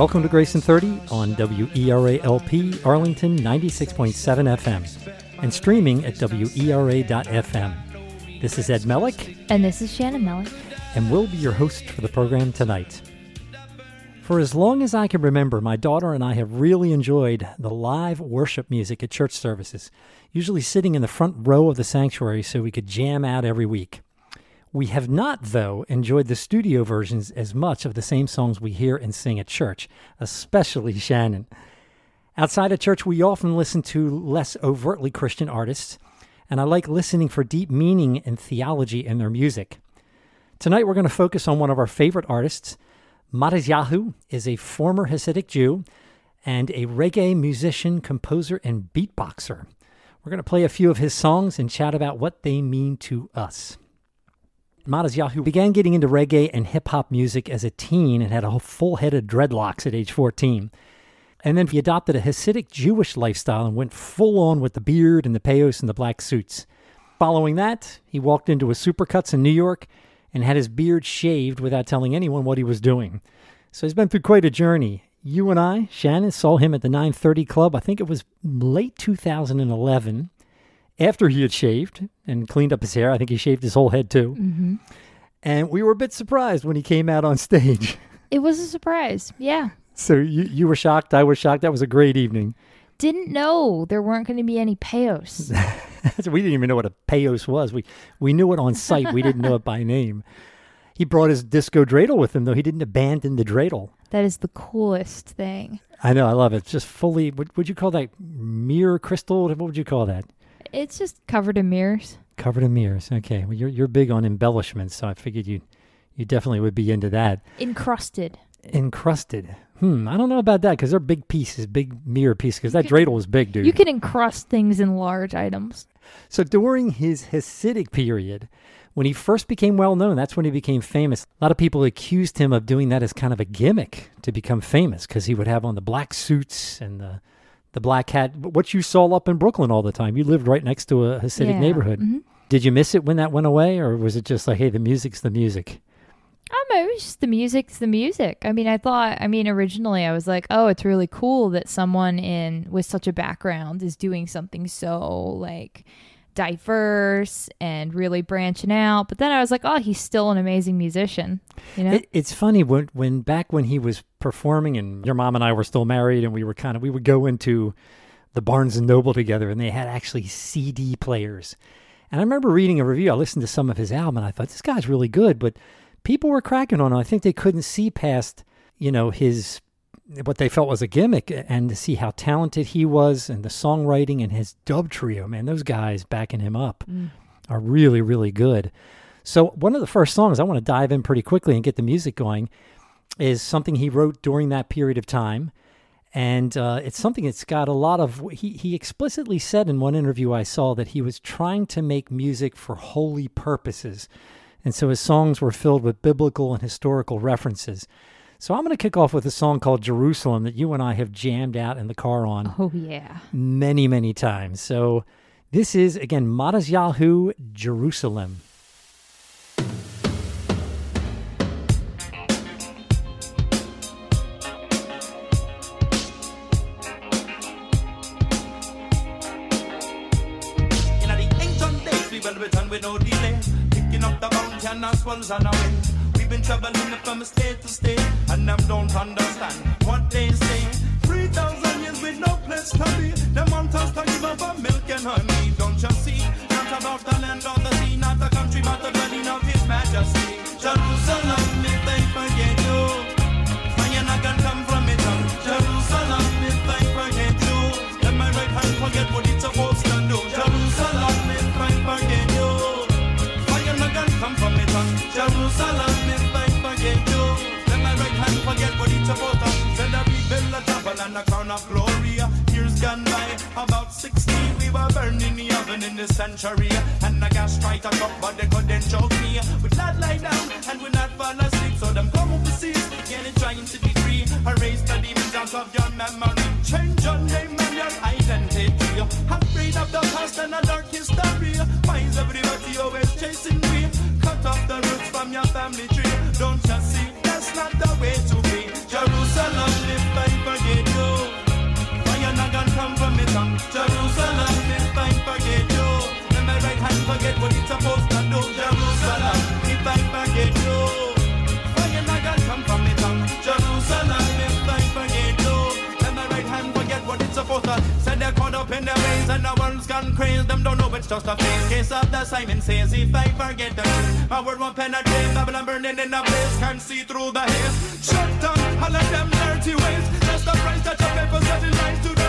Welcome to Grayson 30 on WERA LP Arlington 96.7 FM and streaming at WERA.FM. This is Ed Mellick, And this is Shannon Mellick. and we'll be your host for the program tonight. For as long as I can remember, my daughter and I have really enjoyed the live worship music at church services, usually sitting in the front row of the sanctuary so we could jam out every week. We have not, though, enjoyed the studio versions as much of the same songs we hear and sing at church, especially Shannon. Outside of church, we often listen to less overtly Christian artists, and I like listening for deep meaning and theology in their music. Tonight, we're going to focus on one of our favorite artists. Matisyahu is a former Hasidic Jew and a reggae musician, composer, and beatboxer. We're going to play a few of his songs and chat about what they mean to us. Matisyahu began getting into reggae and hip hop music as a teen and had a full head of dreadlocks at age 14. And then he adopted a Hasidic Jewish lifestyle and went full on with the beard and the peyos and the black suits. Following that, he walked into a Supercuts in New York and had his beard shaved without telling anyone what he was doing. So he's been through quite a journey. You and I, Shannon, saw him at the 930 Club. I think it was late 2011 after he had shaved and cleaned up his hair. I think he shaved his whole head too. Mm-hmm. And we were a bit surprised when he came out on stage. It was a surprise. Yeah. So you, you were shocked. I was shocked. That was a great evening. Didn't know there weren't going to be any payos. we didn't even know what a payos was. We we knew it on sight. We didn't know it by name. He brought his disco dreidel with him, though. He didn't abandon the dreidel. that is the coolest thing. I know. I love it. It's just fully. What would you call that? Mirror crystal? What would you call that? It's just covered in mirrors. Covered in mirrors. Okay. Well, you're you're big on embellishments, so I figured you you definitely would be into that. Encrusted. Encrusted. Hmm. I don't know about that because they're big pieces, big mirror pieces. Because that can- dreidel was big, dude. You can encrust things in large items. So during his Hasidic period, when he first became well known, that's when he became famous. A lot of people accused him of doing that as kind of a gimmick to become famous because he would have on the black suits and the the black hat. What you saw up in Brooklyn all the time. You lived right next to a Hasidic Yeah. neighborhood. Mhm. Did you miss it when that went away, or was it just like, hey, the music's the music? I don't know. It's just the music's the music. I mean, I thought. I mean, originally I was like, oh, it's really cool that someone in with such a background is doing something so like diverse and really branching out. But then I was like, oh, he's still an amazing musician. You know. It, it's funny when when back when he was performing, and your mom and I were still married, and we were kind of we would go into the Barnes and Noble together, and they had actually CD players. And I remember reading a review. I listened to some of his album, and I thought this guy's really good, but people were cracking on him. I think they couldn't see past you know his what they felt was a gimmick, and to see how talented he was, and the songwriting and his dub trio. Man, those guys backing him up Mm. are really really good. So one of the first songs I want to dive in pretty quickly and get the music going is something he wrote during that period of time. And uh, it's something that's got a lot of. He, he explicitly said in one interview I saw that he was trying to make music for holy purposes. And so his songs were filled with biblical and historical references. So I'm going to kick off with a song called Jerusalem that you and I have jammed out in the car on oh yeah. many, many times. So this is, again, Matisyahu, Jerusalem. In the ancient days, we will return with no delay. Picking up the bounty and our swells on our way. Traveling from state to state, and them don't understand in the century. And the gas tried to cut, but they couldn't choke me. We not lie down, and we not fall asleep. So them come overseas, again trying to be free. Erase the demons out of your memory. Change your name and your identity. Afraid of the past and a and the world's gone crazy. Them don't know it's just a face. Case of the Simon says, if I forget the truth, my word won't penetrate. Babylon burning in a blaze, can't see through the haze. Shut down all of them dirty ways. Just a price that your paper selling lies to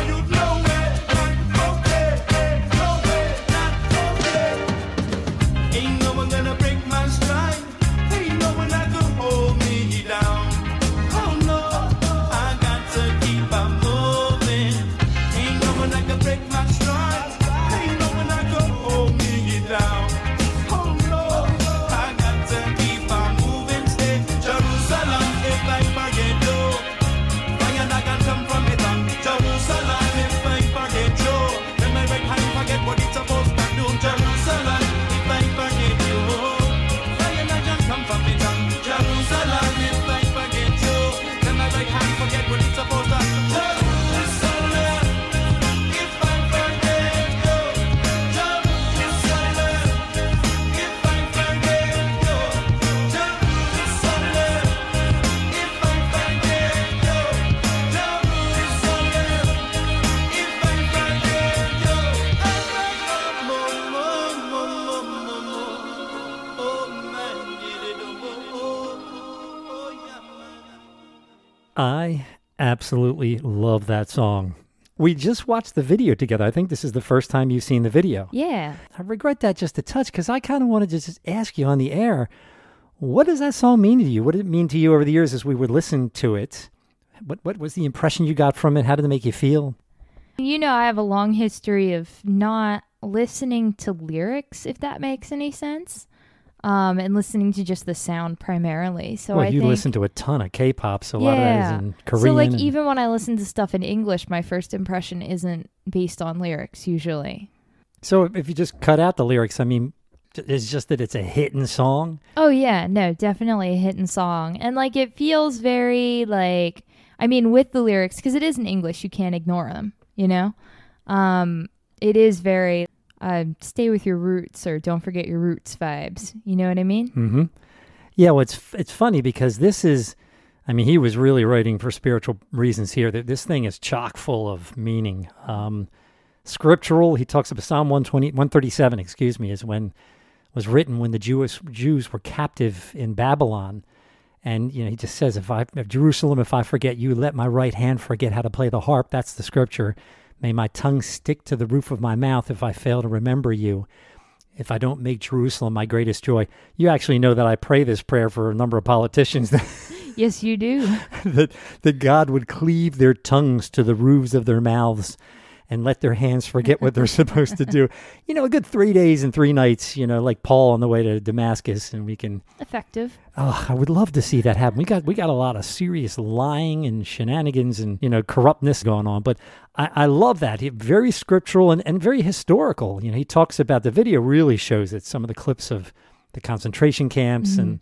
I absolutely love that song. We just watched the video together. I think this is the first time you've seen the video. Yeah. I regret that just a touch because I kind of wanted to just ask you on the air, what does that song mean to you? What did it mean to you over the years as we would listen to it? What what was the impression you got from it? How did it make you feel? You know, I have a long history of not listening to lyrics, if that makes any sense, um, and listening to just the sound primarily. So well, I you think, listen to a ton of K-pop, so a lot of that is in Korean. So, like, and- even when I listen to stuff in English, my first impression isn't based on lyrics usually. so if you just cut out the lyrics, I mean, it's just that it's a hitting song. Oh yeah, no, definitely a hidden song, and like it feels very like I mean with the lyrics because it is in English, you can't ignore them. You know, um, it is very uh, stay with your roots or don't forget your roots vibes. You know what I mean? hmm Yeah, well, it's it's funny because this is, I mean, he was really writing for spiritual reasons here. That this thing is chock full of meaning. Um, scriptural. He talks about Psalm 120, 137, excuse me, is when was written when the Jewish Jews were captive in Babylon. And you know, he just says, "If I, if Jerusalem, if I forget you, let my right hand forget how to play the harp." That's the scripture. May my tongue stick to the roof of my mouth if I fail to remember you. If I don't make Jerusalem my greatest joy, you actually know that I pray this prayer for a number of politicians that yes, you do. that, that God would cleave their tongues to the roofs of their mouths and let their hands forget what they're supposed to do. You know, a good three days and three nights, you know, like Paul on the way to Damascus, and we can. Effective. Oh, I would love to see that happen. We got we got a lot of serious lying and shenanigans and you know corruptness going on, but I, I love that. He, very scriptural and, and very historical. You know, he talks about the video really shows it. Some of the clips of the concentration camps mm-hmm. and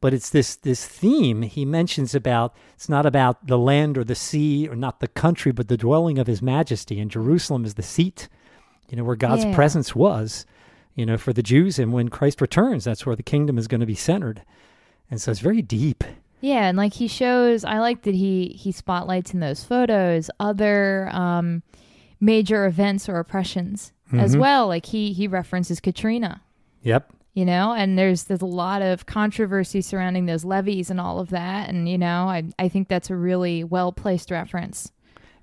but it's this this theme he mentions about it's not about the land or the sea or not the country but the dwelling of his majesty and jerusalem is the seat you know where god's Yeah. presence was you know for the jews and when christ returns that's where the kingdom is going to be centered and so it's very deep Yeah, and like he shows, I like that he he spotlights in those photos other um, major events or oppressions as Mhm. well. Like he he references Katrina. yep you know? And there's there's a lot of controversy surrounding those levees and all of that. And you know i i think that's a really well placed reference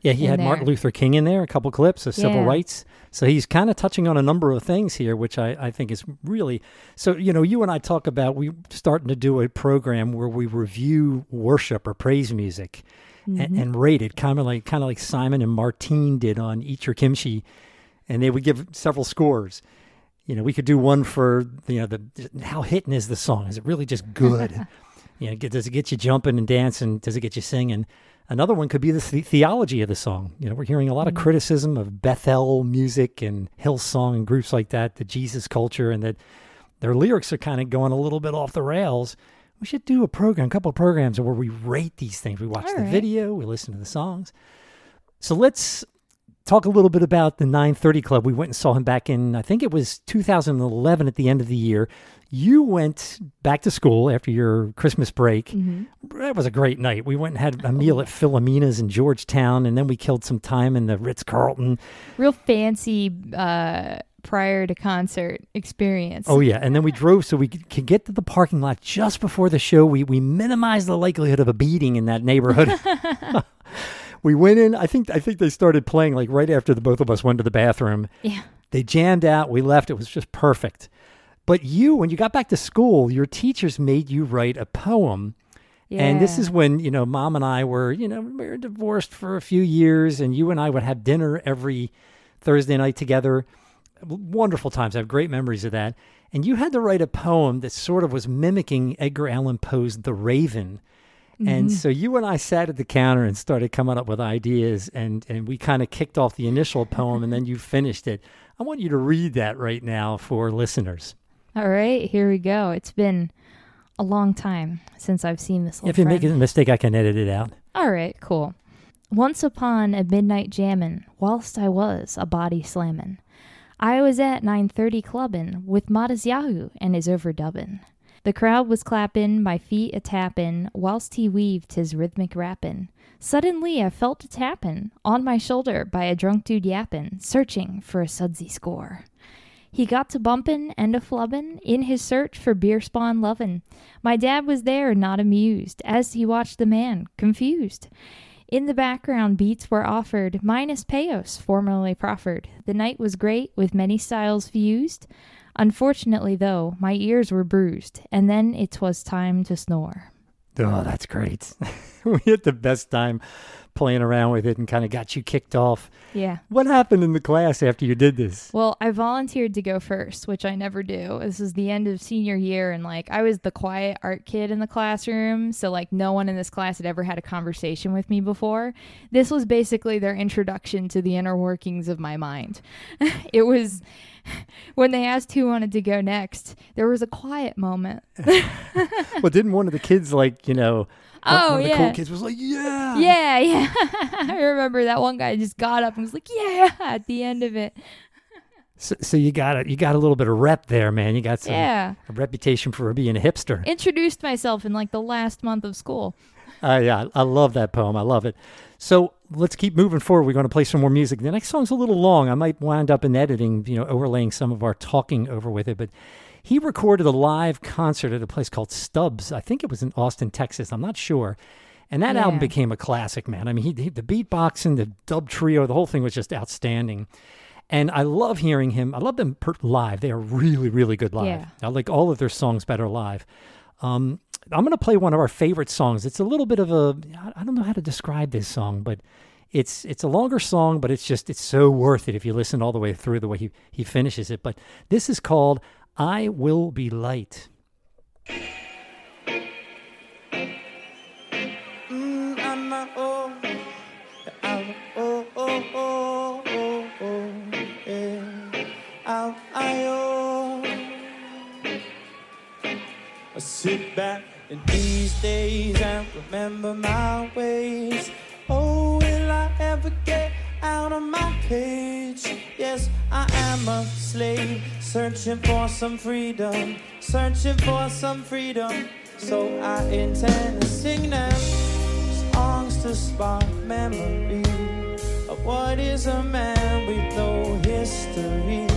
yeah he had martin luther king in there a couple clips of civil Yeah. rights. So he's kind of touching on a number of things here which I, I think is really so you know you and i talk about we starting to do a program where we review worship or praise music and, mm-hmm. and rate it kind of like kind of like simon and Martina did on eat your kimchi. And they would give several scores you know we could do one for you know the how hitting is the song? Is it really just good? You know does it get you jumping and dancing? Does it get you singing? Another one could be the, the theology of the song. You know we're hearing a lot of mm-hmm. criticism of bethel music and hillsong and groups like that the jesus culture and that their lyrics are kind of going a little bit off the rails. We should do a program a couple of programs where we rate these things. We watch All the right. video we listen to the songs. So let's talk a little bit about the 930 Club. We went and saw him back in, I think it was 2011 at the end of the year. You went back to school after your Christmas break. Mm-hmm. That was a great night. We went and had a meal at Filomena's in Georgetown, and then we killed some time in the Ritz Carlton. Real fancy uh, prior to concert experience. Oh yeah, and then we drove so we could could get to the parking lot just before the show. We we minimized the likelihood of a beating in that neighborhood. we went in. I think I think they started playing like right after the both of us went to the bathroom. Yeah. They jammed out. We left. It was just perfect. But you, when you got back to school, your teachers made you write a poem. Yeah. And this is when, you know, mom and I were, you know, we were divorced for a few years, and you and I would have dinner every Thursday night together. Wonderful times. I have great memories of that. And you had to write a poem that sort of was mimicking Edgar Allan Poe's The Raven. And mm-hmm. so you and I sat at the counter and started coming up with ideas, and, and we kind of kicked off the initial poem, and then you finished it. I want you to read that right now for listeners. All right, here we go. It's been a long time since I've seen this. If you friend. make a mistake, I can edit it out. All right, cool. Once upon a midnight jammin', whilst I was a body slammin', I was at 9:30 clubbin' with Matisyahu and his overdubbin'. The crowd was clappin', my feet a tappin', whilst he weaved his rhythmic rappin'. Suddenly I felt a tappin' on my shoulder by a drunk dude yappin', searching for a sudsy score. He got to bumpin' and a flubbin' in his search for beer spawn lovin'. My dad was there, not amused, as he watched the man, confused. In the background, beats were offered, minus payos, formerly proffered. The night was great, with many styles fused. Unfortunately, though, my ears were bruised, and then it was time to snore. Oh, that's great. we had the best time playing around with it and kind of got you kicked off. Yeah. What happened in the class after you did this? Well, I volunteered to go first, which I never do. This is the end of senior year, and like I was the quiet art kid in the classroom, so like no one in this class had ever had a conversation with me before. This was basically their introduction to the inner workings of my mind. it was when they asked who wanted to go next, there was a quiet moment. well, didn't one of the kids like you know? one- Oh, of the cool kids was like, "Yeah, Yeah, yeah. I remember that one guy just got up and was like, "Yeah!" at the end of it. So, so you got a you got a little bit of rep there, man. You got some Yeah. a reputation for being a hipster. Introduced myself in like the last month of school. Uh, yeah, I love that poem. I love it. So let's keep moving forward. We're going to play some more music. The next song's a little long. I might wind up in editing, you know, overlaying some of our talking over with it. But he recorded a live concert at a place called Stubb's. I think it was in Austin, Texas. I'm not sure. And that album became a classic, man. I mean, he, he the beatboxing, the dub trio, the whole thing was just outstanding. And I love hearing him. I love them per- live. They are really, really good live. Yeah. I like all of their songs better live. Um, I'm going to play one of our favorite songs. It's a little bit of a I don't know how to describe this song, but it's it's a longer song, but it's just it's so worth it if you listen all the way through the way he he finishes it. But this is called "I Will Be Light." Mm, I'm a ow, yeah. Ow, I. I sit back in these days I remember my ways. Oh, will I ever get out of my cage? Yes, I am a slave, searching for some freedom, searching for some freedom. So I intend to sing them songs to spark memory of what is a man with no history.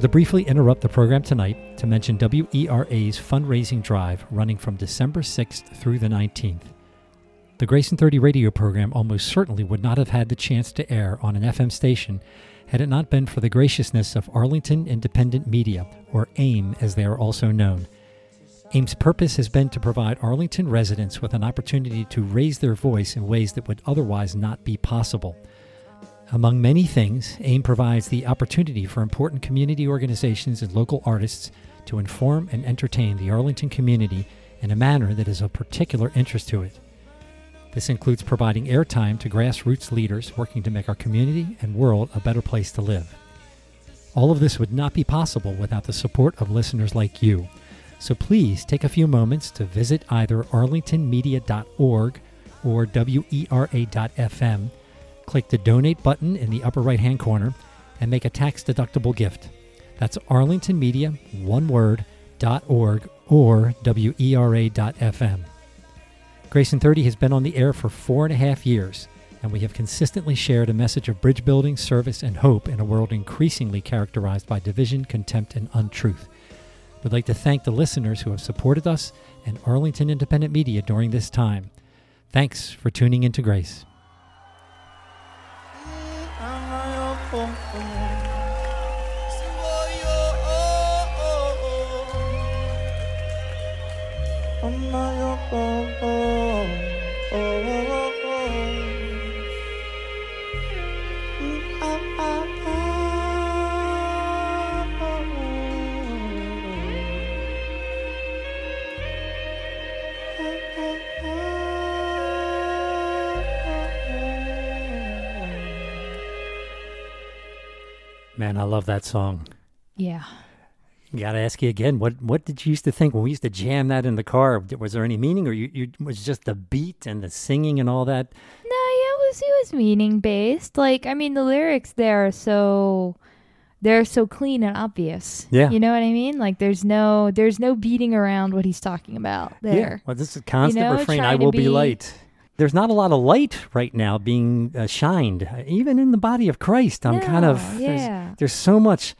Wanted to briefly interrupt the program tonight to mention WERA's fundraising drive running from December 6th through the 19th. The Grayson 30 radio program almost certainly would not have had the chance to air on an FM station had it not been for the graciousness of Arlington Independent Media, or AIM as they are also known. AIM's purpose has been to provide Arlington residents with an opportunity to raise their voice in ways that would otherwise not be possible. Among many things, AIM provides the opportunity for important community organizations and local artists to inform and entertain the Arlington community in a manner that is of particular interest to it. This includes providing airtime to grassroots leaders working to make our community and world a better place to live. All of this would not be possible without the support of listeners like you. So please take a few moments to visit either arlingtonmedia.org or wera.fm, click the donate button in the upper right hand corner, and make a tax deductible gift. That's arlingtonmedia, one word, dot org or wera.fm. Grace and 30 has been on the air for four and a half years, and we have consistently shared a message of bridge building, service, and hope in a world increasingly characterized by division, contempt, and untruth. We'd like to thank the listeners who have supported us and Arlington Independent Media during this time. Thanks for tuning into Grace. Man, I love that song. Yeah. Got to ask you again. What what did you used to think when we used to jam that in the car? Was there any meaning, or you, you was just the beat and the singing and all that? No, yeah, it was it was meaning based. Like, I mean, the lyrics there are so they're so clean and obvious. Yeah. You know what I mean? Like, there's no there's no beating around what he's talking about there. Yeah. Well, this is a constant know, refrain. I will be, be- light. There's not a lot of light right now being uh, shined, uh, even in the body of Christ. I'm kind of No, there's, there's so much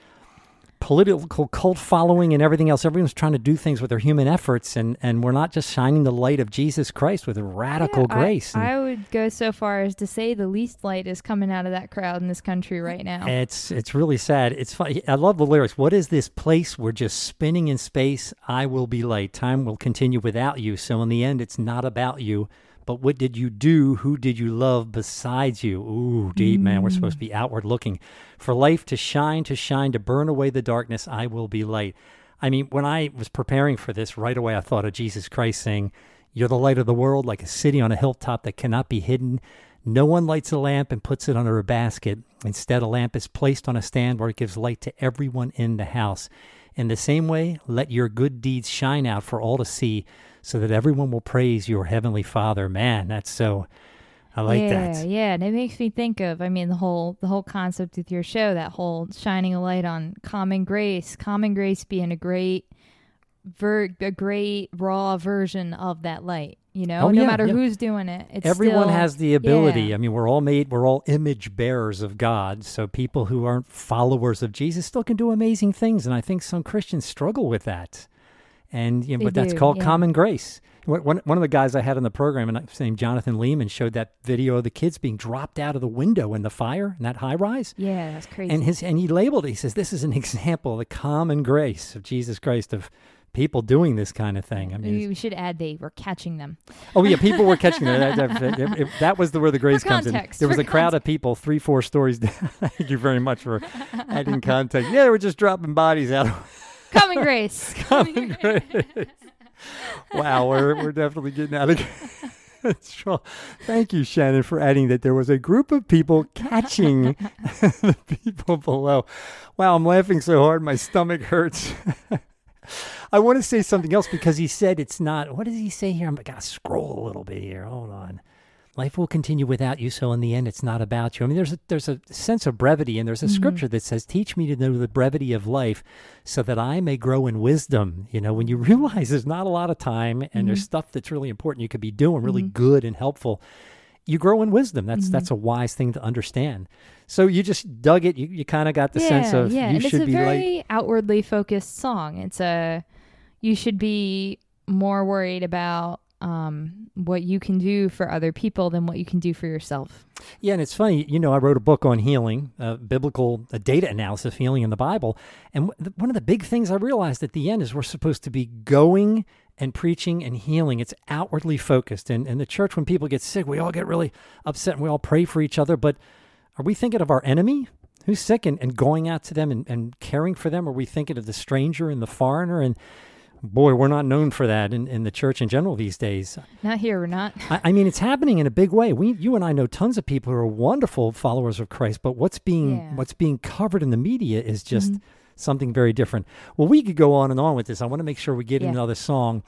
political cult following and everything else. Everyone's trying to do things with their human efforts, and and we're not just shining the light of Jesus Christ with radical Yeah, I- grace. and- I, would go so far as to say the least light is coming out of that crowd in this country right now. It's it's really sad. It's funny. I love the lyrics. What is this place? We're just spinning in space. I will be light. Time will continue without you. So in the end, it's not about you. But what did you do? Who did you love besides you? Ooh, deep man. We're supposed to be mm. outward looking. For life to shine, to shine, to burn away the darkness, I will be light. I mean, when I was preparing for this, right away I thought of Jesus Christ saying, You're the light of the world, like a city on a hilltop that cannot be hidden. No one lights a lamp and puts it under a basket. Instead, a lamp is placed on a stand where it gives light to everyone in the house. In the same way, let your good deeds shine out for all to see, so that everyone will praise your heavenly Father. Man, that's so. I like yeah, that. yeah, and it makes me think of, I mean, the whole the whole concept with your show, that whole shining a light on common grace, common grace being a great, ver- a great raw version of that light. You know, Oh, no yeah, matter yeah. who's doing it, it's Everyone still- has the ability. yeah. I mean, we're all made, we're all image bearers of God. So people who aren't followers of Jesus still can do amazing things. And I think some Christians struggle with that. And, you know, but that's called yeah. common grace. One, one of the guys I had in the program, and his name Jonathan Lehman, showed that video of the kids being dropped out of the window in the fire in that high rise. Yeah, that's crazy. And his and he labeled it. He says this is an example of the common grace of Jesus Christ of people doing this kind of thing. I mean, we should add they were catching them. Oh yeah, people were catching that. That, that- that- that was the where the grace comes in. context, There was a crowd of people, three, four stories down. Thank you very much for adding context. Yeah, they were just dropping bodies out. of Common grace. Common grace. wow, we're we're definitely getting out of control. Thank you, Shannon, for adding that there was a group of people catching the people below. Wow, I'm laughing so hard my stomach hurts. I want to say something else because he said it's not. What does he say here? I'm going to scroll a little bit here. Hold on. Life will continue without you, so in the end, it's not about you. I mean, there's a, there's a sense of brevity, and there's a mm-hmm. scripture that says, "Teach me to know the brevity of life, so that I may grow in wisdom." You know, when you realize there's not a lot of time, and there's mm-hmm. stuff that's really important you could be doing, really mm-hmm. good and helpful, you grow in wisdom. That's Mm-hmm. that's a wise thing to understand. So you just dug it. You, you kind of got the yeah, sense of yeah, you and should it's a be very like outwardly focused song. It's a you should be more worried about um, what you can do for other people than what you can do for yourself. Yeah, and it's funny, you know, I wrote a book on healing, uh, biblical uh, data analysis of healing in the Bible. And w- one of the big things I realized at the end is we're supposed to be going and preaching and healing. It's outwardly focused. And in the church, when people get sick, we all get really upset and we all pray for each other. But are we thinking of our enemy who's sick and, and going out to them and, and caring for them? Are we thinking of the stranger and the foreigner? And boy, we're not known for that in, in the church in general these days. Not here, we're not. I, I mean, it's happening in a big way. We, you and I know tons of people who are wonderful followers of Christ, but what's being Yeah. what's being covered in the media is just mm-hmm. something very different. Well, we could go on and on with this. I want to make sure we get Yeah. another song.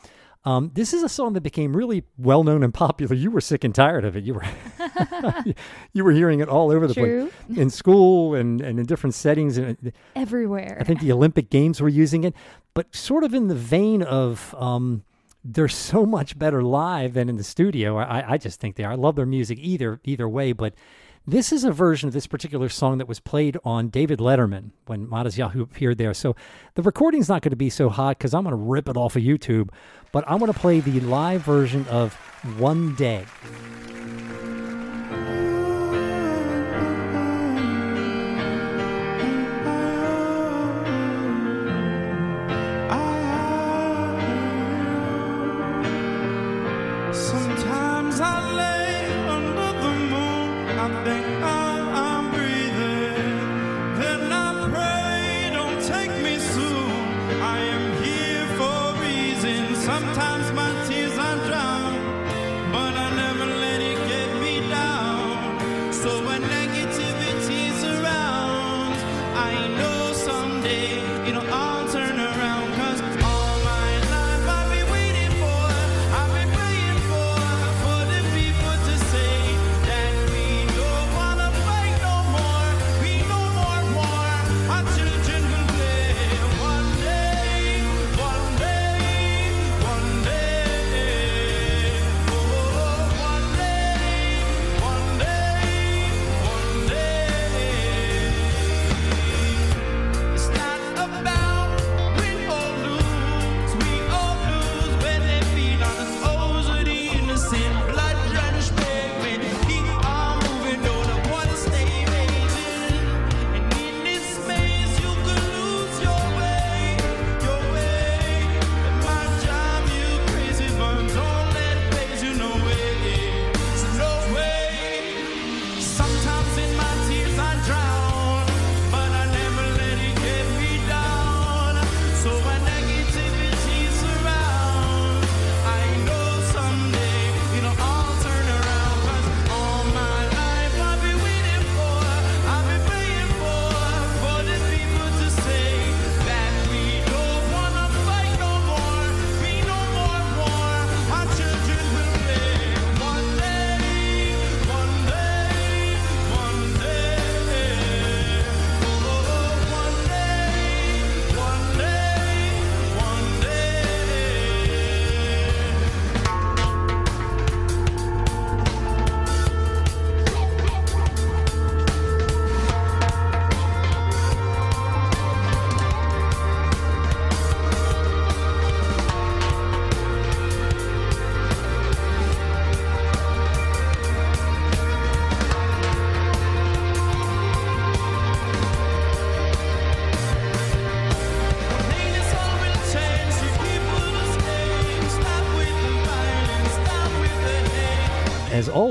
Um, this is a song that became really well known and popular. You were sick and tired of it. You were you were hearing it all over the True. place in school and, and in different settings. And Everywhere. I think the Olympic Games were using it, but sort of in the vein of um, they're so much better live than in the studio. I, I just think they are. I love their music either either way, but this is a version of this particular song that was played on David Letterman when Matisyahu appeared there. So the recording's not going to be so hot because I'm going to rip it off of YouTube, but I'm going to play the live version of One Day.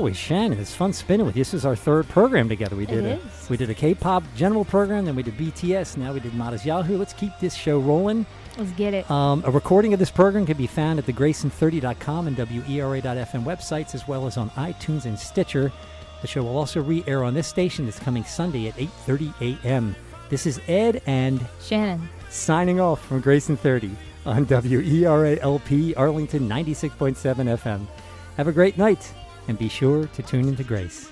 Always, Shannon, it's fun spinning with you. This is our third program together. We did It a we did a K-pop general program, then we did BTS, now we did Matisyahu. Let's keep this show rolling. Let's get it. Um, a recording of this program can be found at the Grayson30.com and WERA.fm websites, as well as on iTunes and Stitcher. The show will also re-air on this station this coming Sunday at 8:30 a.m. This is Ed and Shannon. signing off from Grayson 30 on WERA-LP Arlington 96.7 FM. Have a great night and be sure to tune into Grace.